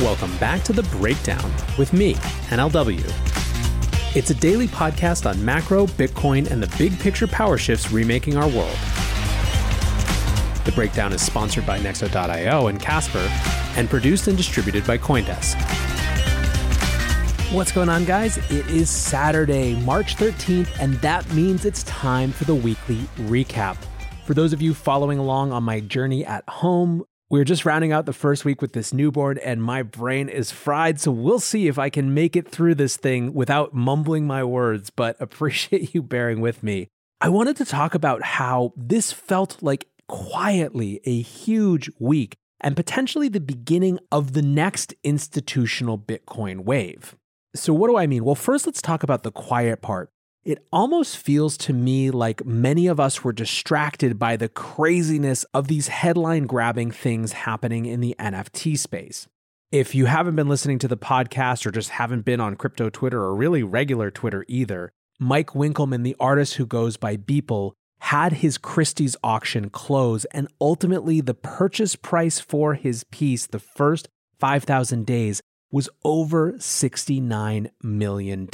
Welcome back to The Breakdown with me, NLW. It's a daily podcast on macro, Bitcoin, and the big picture power shifts remaking our world. The Breakdown is sponsored by Nexo.io and Casper and produced and distributed by Coindesk. What's going on, guys? It is Saturday, March 13th, and that means it's time for the weekly recap. For those of you following along on my journey at home, we're just rounding out the first week with this newborn, and my brain is fried. So we'll see if I can make it through this thing without mumbling my words, but appreciate you bearing with me. I wanted to talk about how this felt like quietly a huge week and potentially the beginning of the next institutional Bitcoin wave. So, what do I mean? Well, first, let's talk about the quiet part. It almost feels to me like many of us were distracted by the craziness of these headline grabbing things happening in the NFT space. If you haven't been listening to the podcast or just haven't been on crypto Twitter or really regular Twitter either, Mike Winkelmann, the artist who goes by Beeple, had his Christie's auction close, and ultimately the purchase price for his piece, the first 5,000 days, was over $69 million.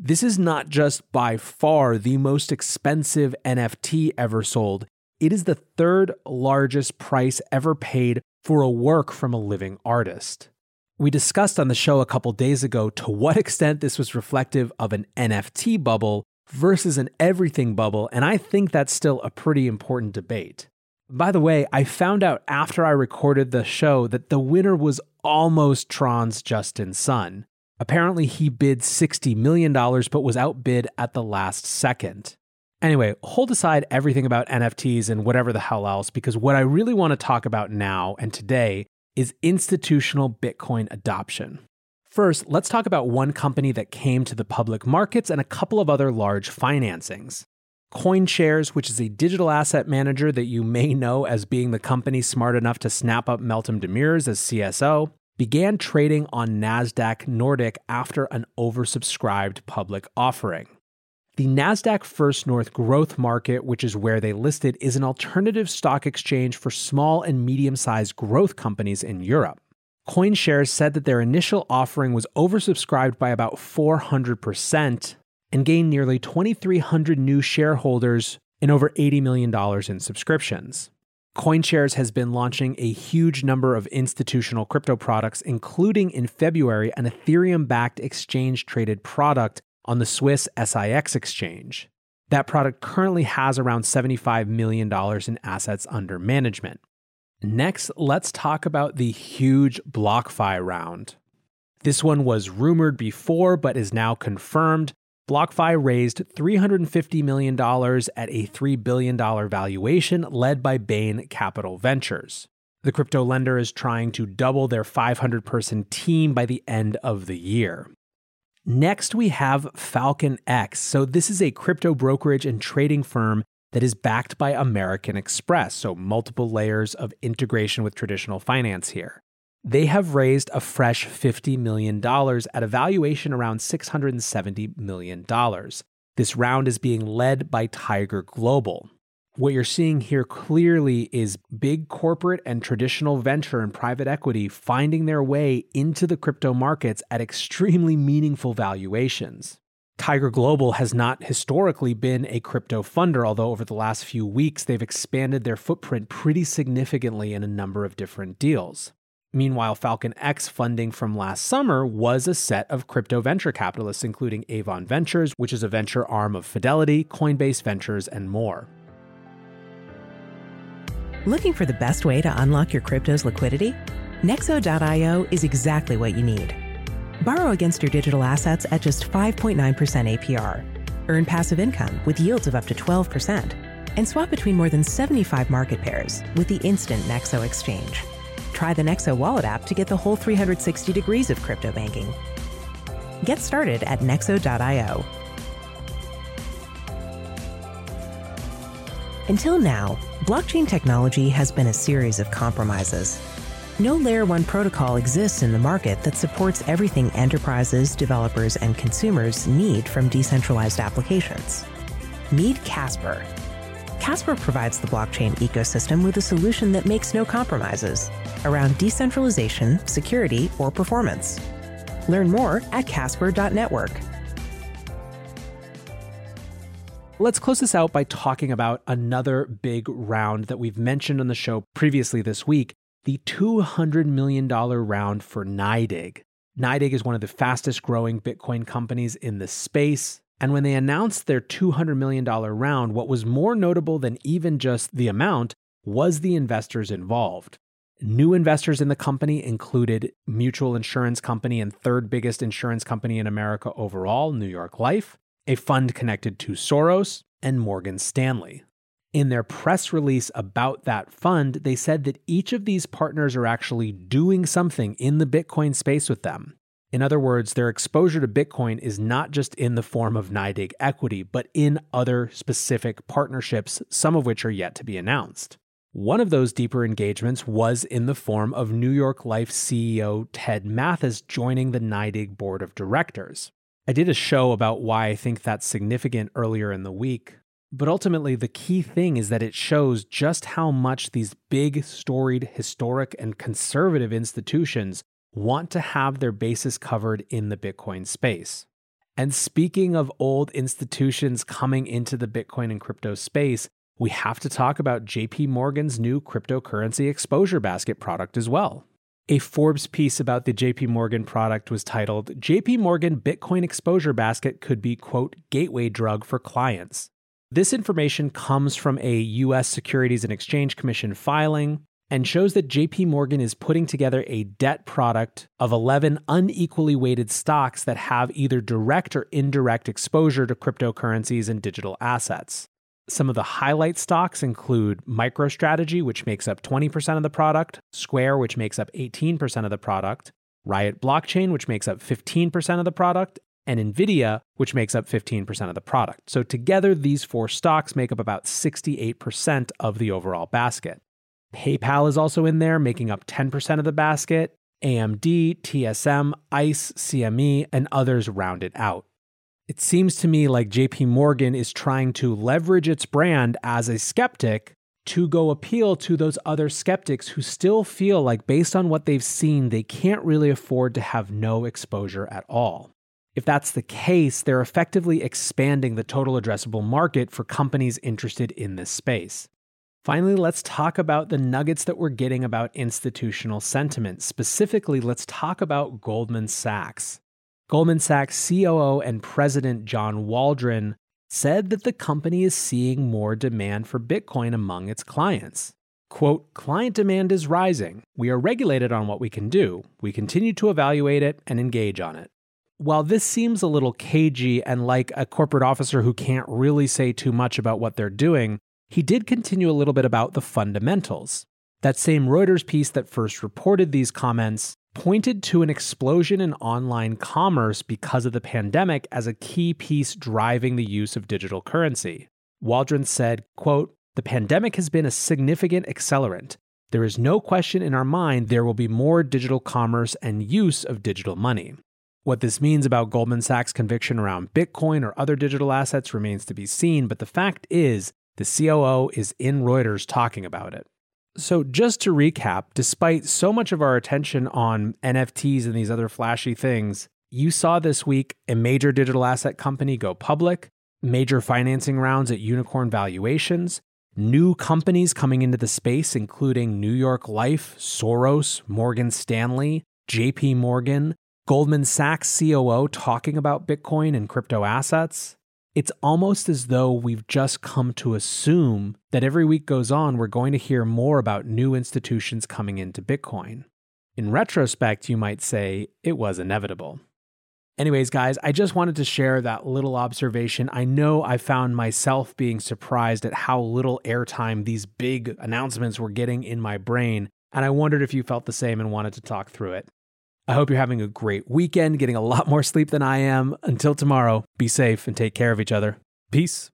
This is not just by far the most expensive NFT ever sold, it is the third largest price ever paid for a work from a living artist. We discussed on the show a couple days ago to what extent this was reflective of an NFT bubble versus an everything bubble, and I think that's still a pretty important debate. By the way, I found out after I recorded the show that the winner was almost Tron's Justin Sun. Apparently, he bid $60 million but was outbid at the last second. Anyway, hold aside everything about NFTs and whatever the hell else, because what I really want to talk about now and today is institutional Bitcoin adoption. First, let's talk about one company that came to the public markets and a couple of other large financings. CoinShares, which is a digital asset manager that you may know as being the company smart enough to snap up Meltem Demirors as CSO, began trading on NASDAQ Nordic after an oversubscribed public offering. The NASDAQ First North Growth Market, which is where they listed, is an alternative stock exchange for small and medium sized growth companies in Europe. CoinShares said that their initial offering was oversubscribed by about 400%, and gained nearly 2,300 new shareholders and over $80 million in subscriptions. CoinShares has been launching a huge number of institutional crypto products, including in February an Ethereum backed exchange traded product on the Swiss SIX exchange. That product currently has around $75 million in assets under management. Next, let's talk about the huge BlockFi round. This one was rumored before, but is now confirmed. BlockFi raised $350 million at a $3 billion valuation led by Bain Capital Ventures. The crypto lender is trying to double their 500 person team by the end of the year. Next, we have Falcon X. So, this is a crypto brokerage and trading firm that is backed by American Express, so multiple layers of integration with traditional finance here. They have raised a fresh $50 million at a valuation around $670 million. This round is being led by Tiger Global. What you're seeing here clearly is big corporate and traditional venture and private equity finding their way into the crypto markets at extremely meaningful valuations. Tiger Global has not historically been a crypto funder, although over the last few weeks they've expanded their footprint pretty significantly in a number of different deals. Meanwhile, Falcon X funding from last summer was a set of crypto venture capitalists, including Avon Ventures, which is a venture arm of Fidelity, Coinbase Ventures, and more. Looking for the best way to unlock your crypto's liquidity? Nexo.io is exactly what you need. Borrow against your digital assets at just 5.9% APR. Earn passive income with yields of up to 12%. And swap between more than 75 market pairs with the instant Nexo exchange try the Nexo Wallet app to get the whole 360 degrees of crypto banking. Get started at nexo.io. Until now, blockchain technology has been a series of compromises. No Layer 1 protocol exists in the market that supports everything enterprises, developers, and consumers need from decentralized applications. Meet Casper. Casper provides the blockchain ecosystem with a solution that makes no compromises around decentralization, security, or performance. Learn more at casper.network. Let's close this out by talking about another big round that we've mentioned on the show previously this week the $200 million round for NYDIG. NYDIG is one of the fastest growing Bitcoin companies in the space. And when they announced their $200 million round, what was more notable than even just the amount was the investors involved. New investors in the company included mutual insurance company and third biggest insurance company in America overall, New York Life, a fund connected to Soros, and Morgan Stanley. In their press release about that fund, they said that each of these partners are actually doing something in the Bitcoin space with them. In other words, their exposure to Bitcoin is not just in the form of NYDIG equity, but in other specific partnerships, some of which are yet to be announced. One of those deeper engagements was in the form of New York Life CEO Ted Mathas joining the NYDIG board of directors. I did a show about why I think that's significant earlier in the week, but ultimately the key thing is that it shows just how much these big, storied, historic, and conservative institutions want to have their bases covered in the Bitcoin space. And speaking of old institutions coming into the Bitcoin and crypto space, we have to talk about JP Morgan's new cryptocurrency exposure basket product as well. A Forbes piece about the JP Morgan product was titled JP Morgan Bitcoin Exposure Basket could be, quote, gateway drug for clients. This information comes from a US Securities and Exchange Commission filing and shows that JP Morgan is putting together a debt product of 11 unequally weighted stocks that have either direct or indirect exposure to cryptocurrencies and digital assets. Some of the highlight stocks include MicroStrategy, which makes up 20% of the product, Square, which makes up 18% of the product, Riot Blockchain, which makes up 15% of the product, and Nvidia, which makes up 15% of the product. So together, these four stocks make up about 68% of the overall basket. PayPal is also in there, making up 10% of the basket. AMD, TSM, ICE, CME, and others round it out. It seems to me like JP Morgan is trying to leverage its brand as a skeptic to go appeal to those other skeptics who still feel like, based on what they've seen, they can't really afford to have no exposure at all. If that's the case, they're effectively expanding the total addressable market for companies interested in this space. Finally, let's talk about the nuggets that we're getting about institutional sentiment. Specifically, let's talk about Goldman Sachs. Goldman Sachs COO and President John Waldron said that the company is seeing more demand for Bitcoin among its clients. Quote, client demand is rising. We are regulated on what we can do. We continue to evaluate it and engage on it. While this seems a little cagey and like a corporate officer who can't really say too much about what they're doing, he did continue a little bit about the fundamentals. That same Reuters piece that first reported these comments pointed to an explosion in online commerce because of the pandemic as a key piece driving the use of digital currency. Waldron said, quote, "The pandemic has been a significant accelerant. There is no question in our mind there will be more digital commerce and use of digital money." What this means about Goldman Sachs' conviction around Bitcoin or other digital assets remains to be seen, but the fact is, the COO is in Reuters talking about it. So, just to recap, despite so much of our attention on NFTs and these other flashy things, You saw this week a major digital asset company go public, major financing rounds at unicorn valuations, new companies coming into the space, including New York Life, Soros, Morgan Stanley, JP Morgan, Goldman Sachs COO talking about Bitcoin and crypto assets. It's almost as though we've just come to assume that every week goes on, we're going to hear more about new institutions coming into Bitcoin. In retrospect, you might say it was inevitable. Anyways, guys, I just wanted to share that little observation. I know I found myself being surprised at how little airtime these big announcements were getting in my brain, and I wondered if you felt the same and wanted to talk through it. I hope you're having a great weekend, getting a lot more sleep than I am. Until tomorrow, be safe and take care of each other. Peace.